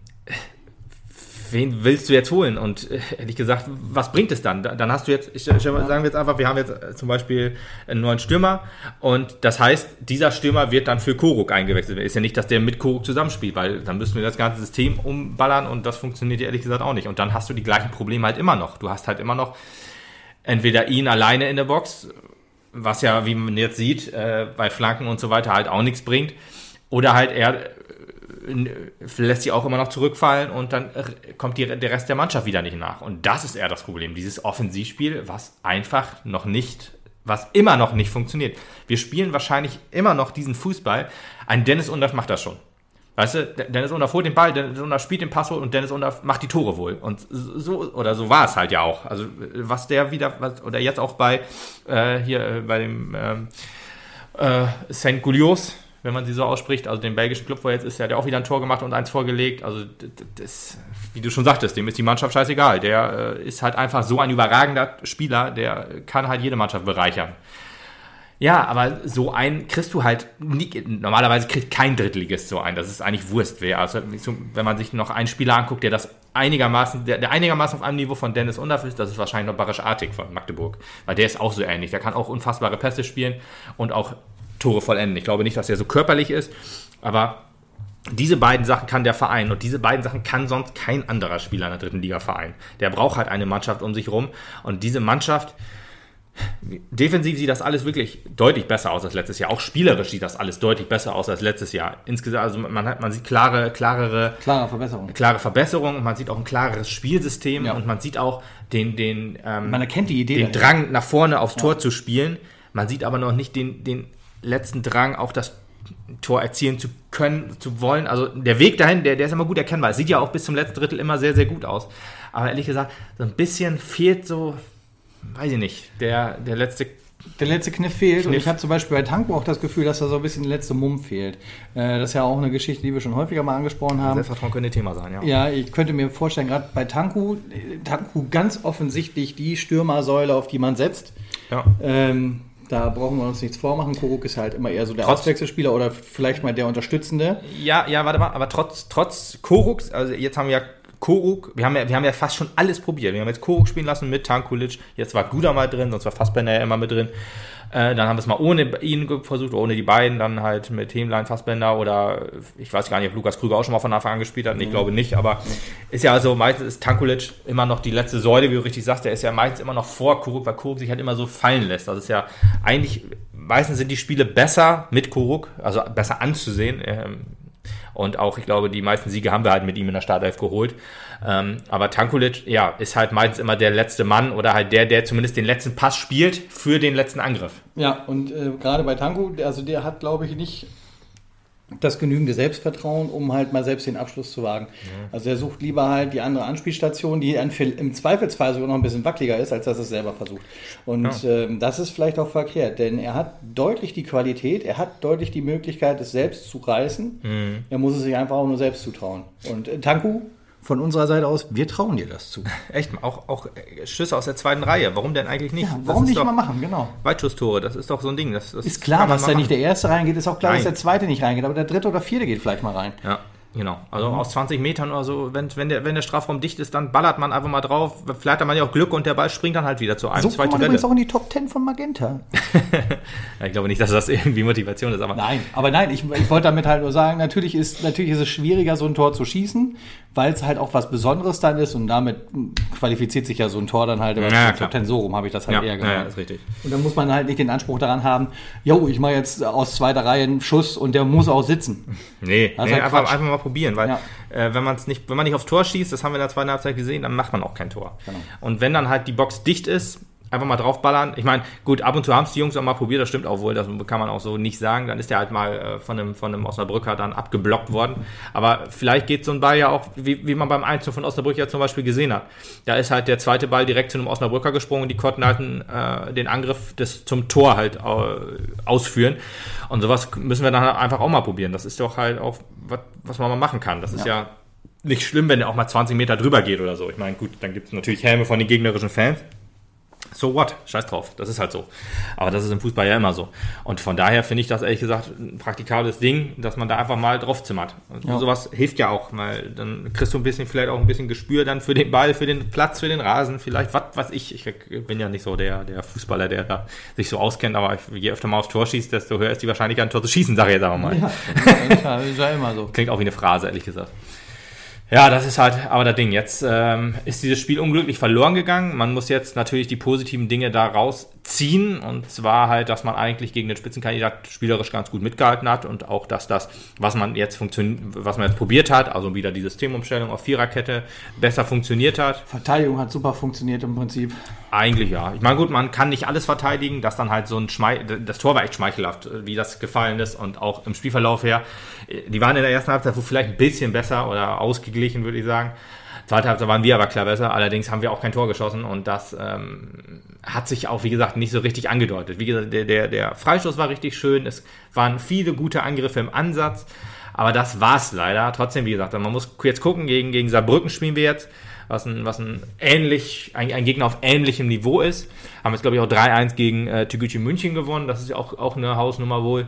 wen willst du jetzt holen? Und äh, ehrlich gesagt, was bringt es dann? Dann hast du jetzt, ich, sagen wir jetzt einfach, wir haben jetzt äh, zum Beispiel einen neuen Stürmer und das heißt, dieser Stürmer wird dann für Koruk eingewechselt. Ist ja nicht, dass der mit Koruk zusammenspielt, weil dann müssen wir das ganze System umballern und das funktioniert ehrlich gesagt auch nicht. Und dann hast du die gleichen Probleme halt immer noch. Du hast halt immer noch entweder ihn alleine in der Box, was ja, wie man jetzt sieht, äh, bei Flanken und so weiter halt auch nichts bringt. Oder halt er lässt sie auch immer noch zurückfallen und dann kommt die, der Rest der Mannschaft wieder nicht nach. Und das ist eher das Problem, dieses Offensivspiel, was einfach noch nicht, was immer noch nicht funktioniert. Wir spielen wahrscheinlich immer noch diesen Fußball. Ein Dennis Undorf macht das schon. Weißt du, Dennis Undorf holt den Ball, Dennis Undorf spielt den Pass und Dennis Undorf macht die Tore wohl. Und so, oder so war es halt ja auch. Also, was der wieder, was, oder jetzt auch bei, äh, hier, äh, bei dem, ähm, äh, St. Goulios, wenn man sie so ausspricht. Also den belgischen Club, wo er jetzt ist, der hat ja auch wieder ein Tor gemacht und eins vorgelegt. Also das, wie du schon sagtest, dem ist die Mannschaft scheißegal. Der äh, ist halt einfach so ein überragender Spieler, der kann halt jede Mannschaft bereichern. Ja, aber so ein kriegst du halt nie, normalerweise kriegt kein Drittligist so ein. Das ist eigentlich Wurst. Also, wenn man sich noch einen Spieler anguckt, der das einigermaßen, der, der einigermaßen auf einem Niveau von Dennis Undorf ist, das ist wahrscheinlich noch Barisch Artig von Magdeburg. Weil der ist auch so ähnlich. Der kann auch unfassbare Pässe spielen und auch Tore vollenden. Ich glaube nicht, dass er so körperlich ist, aber diese beiden Sachen kann der Verein und diese beiden Sachen kann sonst kein anderer Spieler in der dritten Liga vereinen. Der braucht halt eine Mannschaft um sich rum und diese Mannschaft, defensiv sieht das alles wirklich deutlich besser aus als letztes Jahr. Auch spielerisch sieht das alles deutlich besser aus als letztes Jahr. Insgesamt, also man hat, man sieht klare, klarere, klare Verbesserungen. Klare Verbesserungen und man sieht auch ein klareres Spielsystem ja. und man sieht auch den, den, ähm, man erkennt die Idee, den Drang nach vorne aufs ja. Tor zu spielen. Man sieht aber noch nicht den, den letzten Drang, auch das Tor erzielen zu können, zu wollen. Also der Weg dahin, der, der ist immer gut erkennbar. Sieht ja auch bis zum letzten Drittel immer sehr, sehr gut aus. Aber ehrlich gesagt, so ein bisschen fehlt so, weiß ich nicht, der, der letzte der letzte Kniff fehlt. Kniff. Und ich habe zum Beispiel bei Tanko auch das Gefühl, dass da so ein bisschen der letzte Mumm fehlt. Äh, das ist ja auch eine Geschichte, die wir schon häufiger mal angesprochen haben. Selbstvertrauen könnte Thema sein, ja. Ja, ich könnte mir vorstellen, gerade bei Tanku, Tanku ganz offensichtlich die Stürmersäule, auf die man setzt. Ja. Ähm, da brauchen wir uns nichts vormachen. Koruk ist halt immer eher so der Trotz- Auswechselspieler oder vielleicht mal der Unterstützende. Ja, ja, warte mal, aber trotz, trotz Koruks, also jetzt haben wir ja Koruk, wir haben ja, wir haben ja fast schon alles probiert. Wir haben jetzt Koruk spielen lassen mit Tankulic, jetzt war Guda mal drin, sonst war Fassbender ja immer mit drin. Äh, dann haben wir es mal ohne ihn versucht, ohne die beiden, dann halt mit Hemlein, Fassbender oder ich weiß gar nicht, ob Lukas Krüger auch schon mal von Anfang an gespielt hat. Ich glaube nicht, aber ist ja also meistens ist Tankulic immer noch die letzte Säule, wie du richtig sagst. Der ist ja meistens immer noch vor Koruk, weil Koruk sich halt immer so fallen lässt. Also ist ja eigentlich, meistens sind die Spiele besser mit Koruk, also besser anzusehen. Ähm, und auch, ich glaube, die meisten Siege haben wir halt mit ihm in der Startelf geholt. Ähm, aber Tankulic, ja, ist halt meistens immer der letzte Mann oder halt der, der zumindest den letzten Pass spielt für den letzten Angriff. Ja, und äh, gerade bei Tanku, also der hat, glaube ich, nicht das genügende Selbstvertrauen, um halt mal selbst den Abschluss zu wagen. Also er sucht lieber halt die andere Anspielstation, die im Zweifelsfall sogar noch ein bisschen wackeliger ist, als dass er es selber versucht. Und ähm, das ist vielleicht auch verkehrt, denn er hat deutlich die Qualität, er hat deutlich die Möglichkeit, es selbst zu reißen. Er muss es sich einfach auch nur selbst zutrauen. Und äh, Tanku, von unserer Seite aus, wir trauen dir das zu. (laughs) Echt, auch, auch äh, Schüsse aus der zweiten Reihe. Warum denn eigentlich nicht? Ja, warum nicht mal machen, genau. Weitschusstore, das ist doch so ein Ding. Das, das Ist klar, dass da nicht der erste reingeht, ist auch klar, dass Nein. der zweite nicht reingeht, aber der dritte oder vierte geht vielleicht mal rein. Ja, genau. Also aus 20 Metern oder so, wenn, wenn, der, wenn der Strafraum dicht ist, dann ballert man einfach mal drauf. Vielleicht hat man ja auch Glück und der Ball springt dann halt wieder zu einem. So kommt man übrigens auch in die Top 10 von Magenta. (laughs) Ich glaube nicht, dass das irgendwie Motivation ist, aber Nein, aber nein, ich, ich wollte damit halt nur sagen, natürlich ist, natürlich ist es schwieriger, so ein Tor zu schießen, weil es halt auch was Besonderes dann ist und damit qualifiziert sich ja so ein Tor dann halt über Ja. Top 10 so rum, habe ich das halt ja, eher gemeint. ja, ist richtig. Und dann muss man halt nicht den Anspruch daran haben, jo, ich mache jetzt aus zweiter Reihe einen Schuss und der muss auch sitzen. Nee, nee halt einfach, einfach mal probieren, weil Ja. äh, wenn man es nicht, wenn man nicht aufs Tor schießt, das haben wir in der zweiten Halbzeit gesehen, dann macht man auch kein Tor. Genau. Und wenn dann halt die Box dicht ist, einfach mal draufballern. Ich meine, gut, ab und zu haben es die Jungs auch mal probiert, das stimmt auch wohl, das kann man auch so nicht sagen. Dann ist der halt mal äh, von einem, von einem Osnabrücker dann abgeblockt worden. Aber vielleicht geht so ein Ball ja auch, wie, wie man beim Einzug von Osnabrück ja zum Beispiel gesehen hat. Da ist halt der zweite Ball direkt zu einem Osnabrücker gesprungen und die konnten halt äh, den Angriff des, zum Tor halt äh, ausführen. Und sowas müssen wir dann halt einfach auch mal probieren. Das ist doch halt auch, was, was man mal machen kann. Das ist ja nicht schlimm, wenn der auch mal 20 Meter drüber geht oder so. Ich meine, gut, dann gibt es natürlich Helme von den gegnerischen Fans. So what? Scheiß drauf. Das ist halt so. Aber das ist im Fußball ja immer so. Und von daher finde ich das ehrlich gesagt ein praktikables Ding, dass man da einfach mal drauf zimmert. Und Ja. sowas hilft ja auch, weil dann kriegst du ein bisschen, vielleicht auch ein bisschen Gespür dann für den Ball, für den Platz, für den Rasen, vielleicht was weiß ich. Ich bin ja nicht so der, der Fußballer, der da sich so auskennt, aber je öfter mal aufs Tor schießt, desto höher ist die Wahrscheinlichkeit, ein Tor zu schießen, sage ich jetzt aber mal. Ja, ja, ist ja immer so. Klingt auch wie eine Phrase, ehrlich gesagt. Ja, das ist halt aber das Ding. Jetzt ähm, ist dieses Spiel unglücklich verloren gegangen. Man muss jetzt natürlich die positiven Dinge da rausziehen. Und zwar halt, dass man eigentlich gegen den Spitzenkandidat spielerisch ganz gut mitgehalten hat und auch, dass das, was man jetzt funktioniert, was man jetzt probiert hat, also wieder die Systemumstellung auf Viererkette, besser funktioniert hat. Verteidigung hat super funktioniert im Prinzip. Eigentlich ja. Ich meine, gut, man kann nicht alles verteidigen, dass dann halt so ein Schmei das Tor war echt schmeichelhaft, wie das gefallen ist und auch im Spielverlauf her. Die waren in der ersten Halbzeit vielleicht ein bisschen besser oder ausgeglichen, würde ich sagen. Zweite Halbzeit waren wir aber klar besser, allerdings haben wir auch kein Tor geschossen und das ähm, hat sich auch, wie gesagt, nicht so richtig angedeutet. Wie gesagt, der, der, der Freistoß war richtig schön, es waren viele gute Angriffe im Ansatz, aber das war's leider. Trotzdem, wie gesagt, man muss jetzt gucken, gegen, gegen Saarbrücken spielen wir jetzt was ein, was ein ähnlich, ein, ein Gegner auf ähnlichem Niveau ist. Haben jetzt, glaube ich, auch 3-1 gegen äh, Tegucci München gewonnen. Das ist ja auch, auch eine Hausnummer wohl.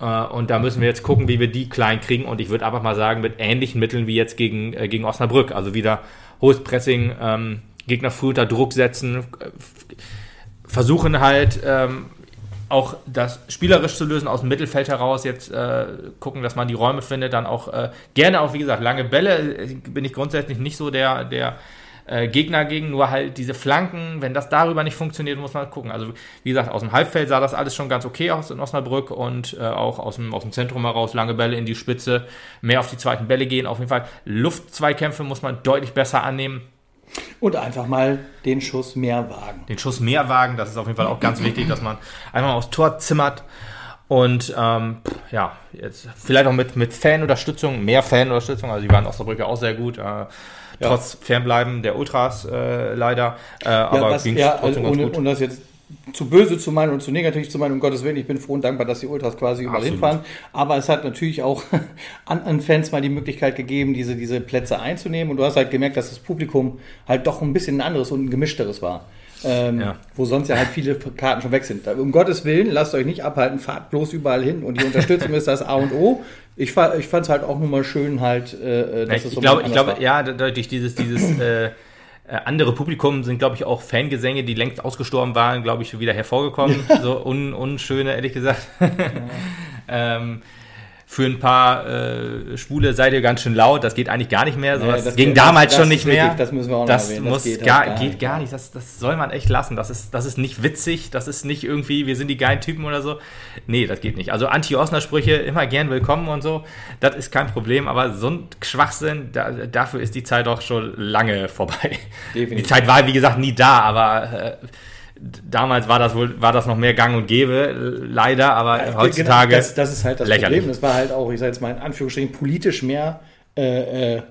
Äh, und da müssen wir jetzt gucken, wie wir die klein kriegen. Und ich würde einfach mal sagen, mit ähnlichen Mitteln wie jetzt gegen, äh, gegen Osnabrück. Also wieder hohes Pressing, ähm, Gegner früh unter Druck setzen, äh, versuchen halt ähm, auch das spielerisch zu lösen aus dem Mittelfeld heraus, jetzt äh, gucken, dass man die Räume findet, dann auch äh, gerne auch, wie gesagt, lange Bälle, äh, bin ich grundsätzlich nicht so der, der äh, Gegner gegen, nur halt diese Flanken, wenn das darüber nicht funktioniert, muss man gucken. Also wie gesagt, aus dem Halbfeld sah das alles schon ganz okay aus in Osnabrück und äh, auch aus dem, aus dem Zentrum heraus lange Bälle in die Spitze, mehr auf die zweiten Bälle gehen, auf jeden Fall. Luftzweikämpfe muss man deutlich besser annehmen. Und einfach mal den Schuss mehr wagen. den Schuss mehr wagen. Das ist auf jeden Fall auch ganz wichtig, dass man einmal aufs Tor zimmert. Und ähm, ja, jetzt vielleicht auch mit, mit Fanunterstützung, mehr Fanunterstützung. Also die waren Osnabrücker auch sehr gut. Äh, trotz Fernbleiben der Ultras äh, leider. Äh, aber was, ging's ja, trotzdem also ohne, gut. und das jetzt zu böse zu meinen und zu negativ zu meinen, um Gottes Willen, ich bin froh und dankbar, dass die Ultras quasi überall hinfahren. Aber es hat natürlich auch (laughs) anderen Fans mal die Möglichkeit gegeben, diese, diese Plätze einzunehmen. Und du hast halt gemerkt, dass das Publikum halt doch ein bisschen ein anderes und ein gemischteres war. Ähm, Ja. Wo sonst ja halt viele Karten schon weg sind. Um Gottes Willen, lasst euch nicht abhalten, fahrt bloß überall hin. Und die Unterstützung (laughs) ist das A und O. Ich, ich fand es halt auch nur mal schön, halt, äh, dass ich, es so glaube, ein ich glaube, ja, durch dieses, dieses äh, äh, andere Publikum sind, glaube ich, auch Fangesänge, die längst ausgestorben waren, glaube ich, wieder hervorgekommen. So un, unschöne, ehrlich gesagt. (laughs) ähm, für ein paar äh, Schwule seid ihr ganz schön laut. Das geht eigentlich gar nicht mehr. So, Ja, das, das ging geht- damals das schon ist nicht mehr. wirklich- das müssen wir auch noch das erwähnen. Das muss geht gar, gar geht nicht. gar nicht. Das, das soll man echt lassen. Das ist, das ist nicht witzig. Das ist nicht irgendwie, wir sind die geilen Typen oder so. Nee, das geht nicht. Also Anti-Osner-Sprüche immer gern willkommen und so. Das ist kein Problem. Aber so ein Schwachsinn, da, dafür ist die Zeit doch schon lange vorbei. Definitiv. Die Zeit war, wie gesagt, nie da, aber äh, damals war das wohl, war das noch mehr gang und gäbe, leider, aber Ja, heutzutage. Das, das ist halt das lächerlich. Problem. Das war halt auch, ich sage jetzt mal in Anführungsstrichen, politisch mehr äh, äh,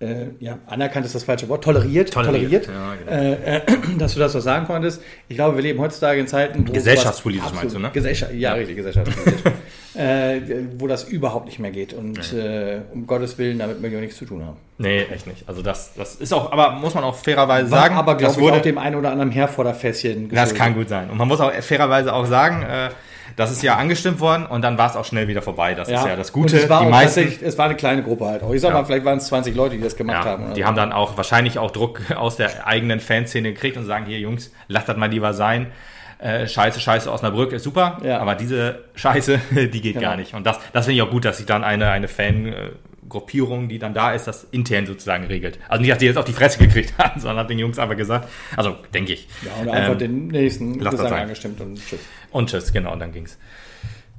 äh, ja, anerkannt ist das falsche Wort, toleriert, Toleriert, toleriert, ja, äh, äh, (clears throat) dass du das so sagen konntest. Ich glaube, wir leben heutzutage in Zeiten, wo Gesellschaftspolitisch meinst du, ne? Gesellschaft, ja, richtig, gesellschaftspolitisch. (laughs) äh, wo das überhaupt nicht mehr geht und äh, um Gottes Willen, damit möchte ich auch nichts zu tun haben. Nee, echt nicht. Also das, das ist auch, aber muss man auch fairerweise War sagen, aber, das glaube ich, wurde, dem einen oder anderen Herforderfässchen das geschuldet. kann gut sein. Und man muss auch fairerweise auch sagen, äh, das ist ja angestimmt worden und dann war es auch schnell wieder vorbei. Das ist ja das Gute. Und es war die meisten, es war eine kleine Gruppe halt auch. Ich sag Ja. mal, vielleicht waren es 20 Leute, die das gemacht ja, haben. die so. haben dann auch wahrscheinlich auch Druck (laughs) aus der eigenen Fanszene gekriegt und sagen, hier Jungs, lasst das mal lieber sein. Äh, scheiße, scheiße, Osnabrück ist super, Ja. aber diese Scheiße, (laughs) die geht Genau. gar nicht. Und das, das finde ich auch gut, dass sich dann eine, eine Fan-Gruppierung, die dann da ist, das intern sozusagen regelt. Also nicht, dass die jetzt auf die Fresse gekriegt (laughs) haben, sondern hat den Jungs einfach gesagt, also denke ich. Ja, und einfach Ähm, den nächsten lass das Gesang sein. angestimmt und tschüss. Und tschüss, genau, und dann ging's.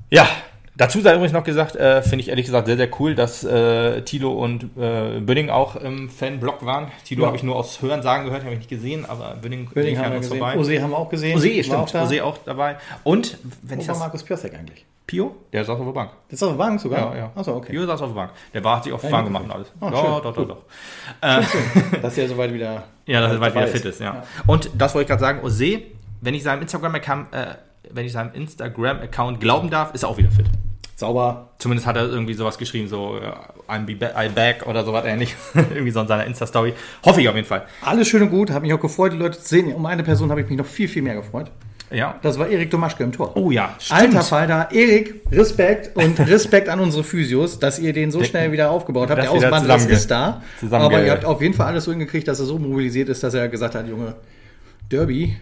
Ja, dazu sei übrigens noch gesagt, äh, finde ich ehrlich gesagt sehr, sehr cool, dass äh, Tilo und äh, Bünding auch im Fanblock waren. Tilo Ja. habe ich nur aus Hören sagen gehört, habe ich nicht gesehen, aber Bünding, Bünding kam haben wir uns gesehen. vorbei. Ose haben wir auch gesehen. Ose, stimmt, auch. Ose auch dabei. Und, wenn Wo ich war das... Markus Piosek eigentlich? Pio? Der saß auf der Bank. Das ist auf der Bank sogar? Ja, ja. Achso, okay. Pio saß auf der Bank. Der war, hat sich auf Ja, warm ja. gemacht und alles. Ja, schön. doch, doch, Gut. doch. Äh, (laughs) Dass er soweit wieder. Ja, dass er dabei wieder fit ist, ja. Und das wollte ich gerade sagen, Ose, wenn ich seinem Instagram-Account äh, wenn ich seinem Instagram-Account glauben darf, ist er auch wieder fit. Sauber. Zumindest hat er irgendwie sowas geschrieben, so äh, I'm be ba I back oder sowas ähnlich. (laughs) irgendwie so in seiner Insta-Story. Hoffe ich auf jeden Fall. Alles schön und gut. Habe mich auch gefreut, die Leute zu sehen. Um eine Person habe ich mich noch viel, viel mehr gefreut. Ja. Das war Erik Domaschke im Tor. Oh ja, Alter Falter, Erik, Respekt und (laughs) Respekt an unsere Physios, dass ihr den so schnell wieder aufgebaut habt. Das Der Ausband, ist da. Aber ihr habt auf jeden Fall alles so hingekriegt, dass er so mobilisiert ist, dass er gesagt hat, Junge, Derby,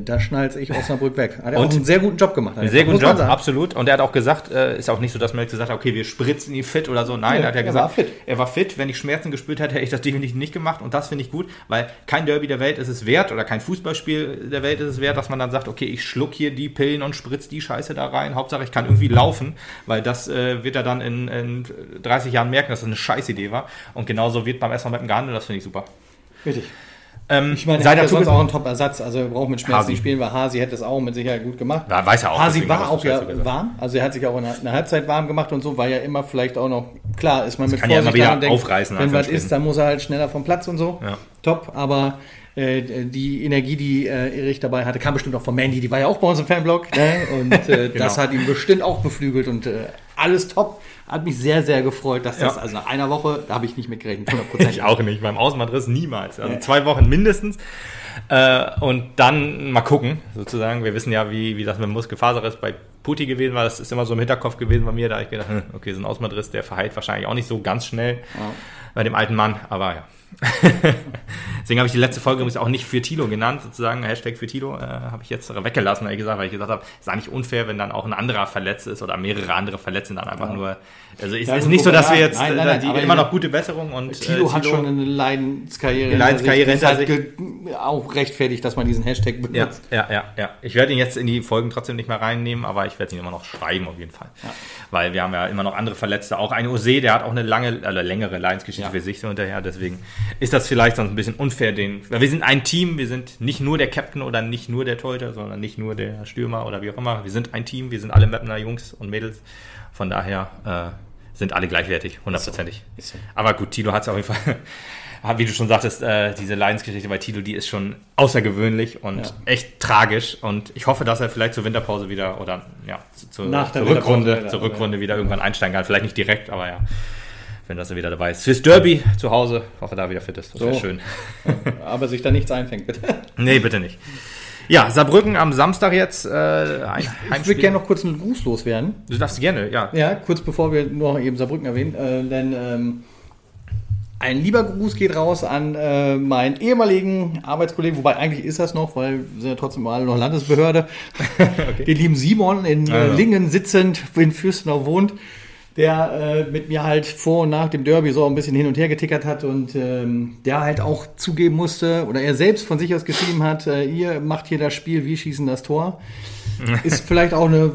da schnallt ich Osnabrück weg. Hat er Und- auch einen sehr guten Job gemacht. Einen sehr guten Job, absolut. Und er hat auch gesagt, äh, ist auch nicht so, dass man jetzt gesagt hat, okay, wir spritzen ihn fit oder so. Nein, Nee, er hat ja er gesagt, war fit. er war fit. Wenn ich Schmerzen gespürt hätte, hätte ich das definitiv nicht gemacht. Und das finde ich gut, weil kein Derby der Welt ist es wert oder kein Fußballspiel der Welt ist es wert, dass man dann sagt, okay, ich schluck hier die Pillen und spritz die Scheiße da rein. Hauptsache, ich kann irgendwie laufen, weil das äh, wird er dann in, in 30 Jahren merken, dass das eine Scheißidee war. Und genauso wird beim SV Meppen gehandelt. Das finde ich super. Richtig. Ähm, Ich meine, er hat ja sonst auch einen Top-Ersatz. Also er braucht mit Schmerzen Hasi. spielen, weil Hasi hätte es auch mit Sicherheit gut gemacht. Ja, weiß er auch, Hasi war auch ja gesagt. warm. Also er hat sich auch in der, in der Halbzeit warm gemacht und so, war ja immer vielleicht auch noch, klar, ist man mit kann ja immer wieder denkt, aufreißen, Wenn was ist, dann muss er halt schneller vom Platz und so. Ja. Top, aber äh, die Energie, die äh, Erich dabei hatte, kam bestimmt auch von Mandy, die war ja auch bei uns im Fanblog. Ne? Und äh, (laughs) Genau. das hat ihn bestimmt auch beflügelt und äh, alles top. Hat mich sehr, sehr gefreut, dass das, Ja. also nach einer Woche, da habe ich nicht mit gerechnet, (laughs) 100%. Ich auch nicht, beim Außenbandriss niemals. Also Nee. zwei Wochen mindestens. Äh, und dann mal gucken, sozusagen. Wir wissen ja, wie, wie das mit dem Muskelfaserriss bei Putti gewesen war. Das ist immer so im Hinterkopf gewesen bei mir. Da habe ich gedacht, hm, okay, so ein Außenbandriss, der verheilt wahrscheinlich auch nicht so ganz schnell bei dem alten Mann. Aber ja. (laughs) Deswegen habe ich die letzte Folge übrigens auch nicht für Tilo genannt, sozusagen. Hashtag für Tilo äh, habe ich jetzt weggelassen, ehrlich gesagt, weil ich gesagt habe, ist eigentlich unfair, wenn dann auch ein anderer verletzt ist oder mehrere andere verletzt sind dann einfach nur. Also ist, Ja, ist nicht so, dass wir ja, jetzt nein, äh, nein, nein, die, aber immer noch gute Besserung und Tilo äh, hat schon eine Leidenskarriere, Eine Leidenskarriere hinter sich. ist halt auch rechtfertigt, dass man diesen Hashtag Ja, benutzt. ja, ja, ja. Ich werde ihn jetzt in die Folgen trotzdem nicht mehr reinnehmen, aber ich werde ihn immer noch schreiben auf jeden Fall. Ja. Weil wir haben ja immer noch andere Verletzte. Auch ein Ose, der hat auch eine lange, also längere Lions-Geschichte ja. für sich so hinterher. Deswegen ist das vielleicht sonst ein bisschen unfair. Den, weil wir sind ein Team, wir sind nicht nur der Captain oder nicht nur der Torhüter, sondern nicht nur der Stürmer oder wie auch immer. Wir sind ein Team, wir sind alle Mapner Jungs und Mädels. Von daher äh, sind alle gleichwertig, hundertprozentig. So. So. Aber gut, Tilo hat es auf jeden Fall (laughs) wie du schon sagtest, äh, diese Lions-Geschichte bei Tilo, die ist schon außergewöhnlich und ja. echt tragisch. Und ich hoffe, dass er vielleicht zur Winterpause wieder oder ja, zu, zur, Nach zur Rückrunde, wieder, zur Rückrunde wieder irgendwann einsteigen kann. Vielleicht nicht direkt, aber ja, wenn das er wieder dabei ist. Fürs Derby zu Hause, hoffe, da wieder fit ist. Das so. wäre schön. (laughs) aber sich da nichts einfängt, bitte. nee, bitte nicht. Ja, Saarbrücken am Samstag jetzt. Äh, ein ich würde gerne noch kurz einen Gruß loswerden. Du darfst gerne, ja. Ja, kurz bevor wir noch eben Saarbrücken erwähnen. Äh, denn ähm, ein lieber Gruß geht raus an äh, meinen ehemaligen Arbeitskollegen, wobei eigentlich ist das noch, weil wir sind ja trotzdem alle noch Landesbehörde. (laughs) okay. Den lieben Simon in äh, Lingen sitzend, in Fürstenau wohnt, der äh, mit mir halt vor und nach dem Derby so ein bisschen hin und her getickert hat und ähm, der halt auch zugeben musste, oder er selbst von sich aus geschrieben hat, äh, ihr macht hier das Spiel, wir schießen das Tor. (laughs) ist vielleicht auch eine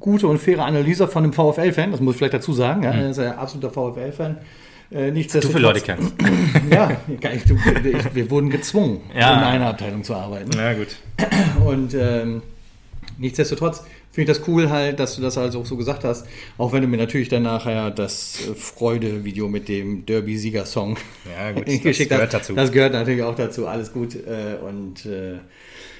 gute und faire Analyse von einem VfL-Fan, das muss ich vielleicht dazu sagen. Ja, er ist ein absoluter VfL-Fan. Äh, du viele Leute kennst. (laughs) ja, ich, ich, wir wurden gezwungen, ja. in einer Abteilung zu arbeiten. Ja, gut. Und ähm, nichtsdestotrotz finde ich das cool halt, dass du das also auch so gesagt hast. Auch wenn du mir natürlich dann nachher das äh, Freude-Video mit dem Derby-Sieger-Song ja, (laughs) geschickt das gehört hast. Dazu. Das gehört natürlich auch dazu. Alles gut. Äh, und äh,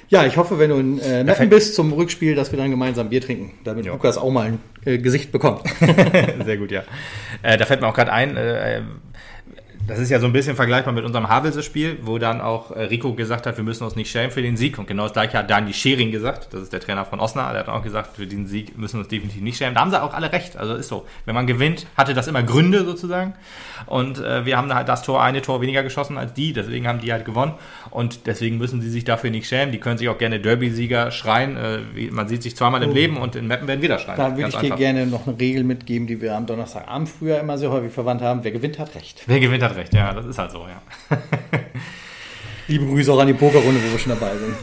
ja, ich hoffe, wenn du in äh, Meppen bist zum Rückspiel, dass wir dann gemeinsam Bier trinken, damit jo. Lukas auch mal ein äh, Gesicht bekommt. (laughs) Sehr gut, ja. Äh, da fällt mir auch gerade ein, äh, das ist ja so ein bisschen vergleichbar mit unserem Havelse-Spiel, wo dann auch äh, Rico gesagt hat, wir müssen uns nicht schämen für den Sieg. Und genau das gleiche hat Dani Schering gesagt, das ist der Trainer von Osnabrück, der hat auch gesagt, für den Sieg müssen wir uns definitiv nicht schämen. Da haben sie auch alle recht. Also ist so. Wenn man gewinnt, hatte das immer Gründe sozusagen. Und äh, wir haben halt das Tor, eine Tor weniger geschossen als die, deswegen haben die halt gewonnen. Und deswegen müssen sie sich dafür nicht schämen. Die können sich auch gerne Derby-Sieger schreien. Äh, man sieht sich zweimal im oh. Leben und in Mappen werden wieder schreien. Da würde ich dir gerne noch eine Regel mitgeben, die wir am Donnerstagabend früher immer sehr häufig verwandt haben. Wer gewinnt, hat recht. Wer gewinnt, hat recht. Ja, das ist halt so, ja. (laughs) Liebe Grüße auch an die Pokerrunde, wo wir schon dabei sind.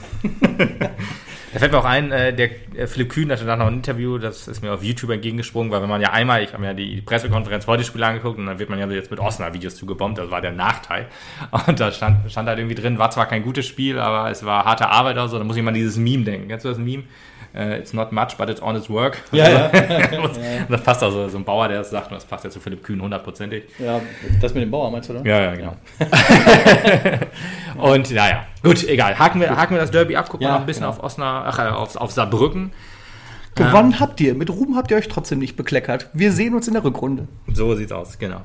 Da fällt mir auch ein, äh, der äh, Philipp Kühn hatte dann noch ein Interview, das ist mir auf YouTube entgegengesprungen, weil wenn man ja einmal, ich habe mir ja die Pressekonferenz vor dem Spiel angeguckt und dann wird man ja jetzt mit Osnabrück-Videos zugebombt, das war der Nachteil. (laughs) Und da stand, stand halt irgendwie drin, war zwar kein gutes Spiel, aber es war harte Arbeit oder so, da muss ich mal dieses Meme denken. Kennst du das Meme? Uh, it's not much, but it's honest work. Ja, ja. (laughs) (laughs) das passt also so ein Bauer, der das sagt, und das passt ja zu Philipp Kühn hundertprozentig. Ja, das mit dem Bauer meinst du, oder? Ja, ja, genau. (laughs) und naja, gut, egal. Haken wir, haken wir das Derby ab, gucken wir noch ein bisschen genau. auf Osnabrück, ach, äh, auf, auf Saarbrücken. Gewonnen ähm, habt ihr. Mit Ruhm habt ihr euch trotzdem nicht bekleckert. Wir sehen uns in der Rückrunde. So sieht's aus, genau.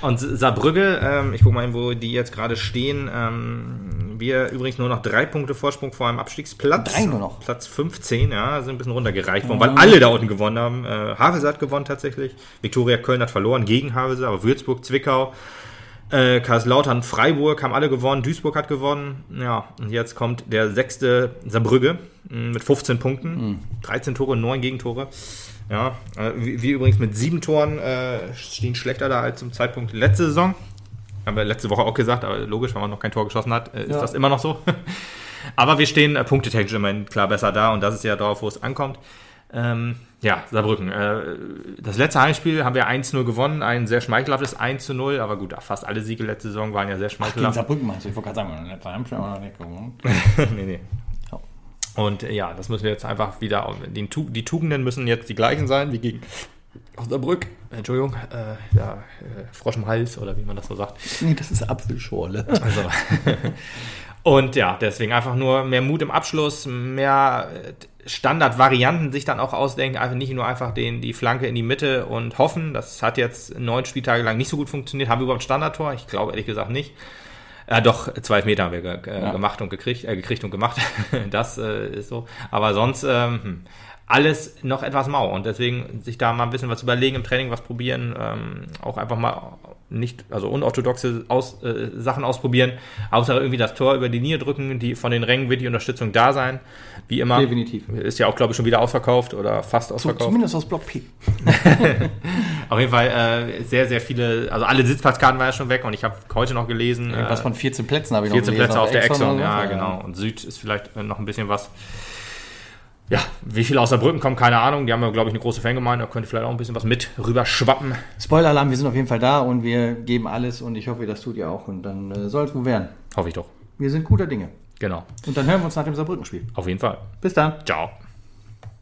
Und Saarbrügge, ähm, ich gucke mal, wo die jetzt gerade stehen. Ähm, wir übrigens nur noch drei Punkte Vorsprung vor einem Abstiegsplatz. Drei nur noch. Platz 15, ja, sind ein bisschen runtergereicht worden, weil alle da unten gewonnen haben. Äh, Havelse hat gewonnen tatsächlich. Viktoria Köln hat verloren gegen Havelse, aber Würzburg, Zwickau, äh, Karlslautern, Freiburg haben alle gewonnen, Duisburg hat gewonnen. Ja, und jetzt kommt der sechste Saarbrügge mm, mit 15 Punkten, mhm. 13 Tore, 9 Gegentore. Ja, äh, wir übrigens mit sieben Toren äh, stehen schlechter da als zum Zeitpunkt letzte Saison. Haben wir letzte Woche auch gesagt, aber logisch, wenn man noch kein Tor geschossen hat, äh, ist ja. das immer noch so. (laughs) aber wir stehen äh, punktetechnisch immerhin klar besser da und das ist ja darauf, wo es ankommt. Ähm, ja, Saarbrücken. Äh, das letzte Heimspiel haben wir 1-0 gewonnen, ein sehr schmeichelhaftes 1-0, aber gut, fast alle Siege letzte Saison waren ja sehr schmeichelhaft. Ach, Saarbrücken meinst du? Ich wollte gerade sagen, letzte Heimspiel haben wir noch nicht gewonnen. (laughs) nee, nee. Und äh, ja, das müssen wir jetzt einfach wieder, die, die Tugenden müssen jetzt die gleichen sein wie gegen Osnabrück. Entschuldigung, äh, ja, äh, Frosch im Hals oder wie man das so sagt. Nee, das ist Apfelschorle. Also. (laughs) (laughs) Und ja, deswegen einfach nur mehr Mut im Abschluss, mehr Standardvarianten sich dann auch ausdenken, einfach nicht nur einfach den, die Flanke in die Mitte und hoffen. Das hat jetzt neun Spieltage lang nicht so gut funktioniert. Haben wir überhaupt Standardtor? Ich glaube ehrlich gesagt nicht. Ja, doch, zwölf Meter haben wir ge äh, ja. gemacht und gekriegt, äh, gekriegt und gemacht. (laughs) das äh, ist so. Aber sonst ähm, hm, alles noch etwas mau. Und deswegen sich da mal ein bisschen was überlegen, im Training was probieren, ähm, auch einfach mal nicht, also unorthodoxe aus, äh, Sachen ausprobieren, außer irgendwie das Tor über die Linie drücken, die von den Rängen wird die Unterstützung da sein, wie immer. Definitiv. Ist ja auch, glaube ich, schon wieder ausverkauft oder fast ausverkauft. Zumindest aus Block P. (laughs) Auf jeden Fall äh, sehr, sehr viele, also alle Sitzplatzkarten waren ja schon weg und ich habe heute noch gelesen. Irgendwas äh, von 14 Plätzen habe ich 14 noch gelesen. 14 Plätze auf, auf der Exxon, ja, genau. Und Süd ist vielleicht noch ein bisschen was Ja, wie viele aus Saarbrücken kommen, keine Ahnung. Die haben ja, glaube ich, eine große Fangemeinde. Da könnte vielleicht auch ein bisschen was mit rüber schwappen. Spoiler-Alarm, wir sind auf jeden Fall da und wir geben alles und ich hoffe, das tut ihr auch. Und dann äh, soll es wohl werden. Hoffe ich doch. Wir sind guter Dinge. Genau. Und dann hören wir uns nach dem Saarbrücken-Spiel. Auf jeden Fall. Bis dann. Ciao.